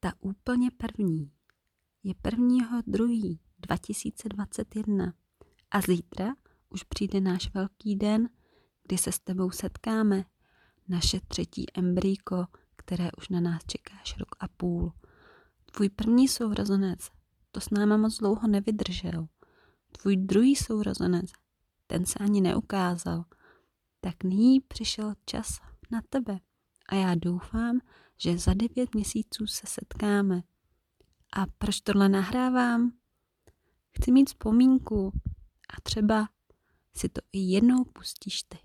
Ta úplně první je 1. 2. 2021 a zítra už přijde náš velký den, kdy se s tebou setkáme, naše třetí embryko, které už na nás čekáš rok a půl. Tvůj první sourozenec to s náma moc dlouho nevydržel. Tvůj druhý sourozenec, ten se ani neukázal. Tak nyní přišel čas na tebe a já doufám, že za devět měsíců se setkáme. A proč tohle nahrávám? Chci mít vzpomínku a třeba si to i jednou pustíš ty.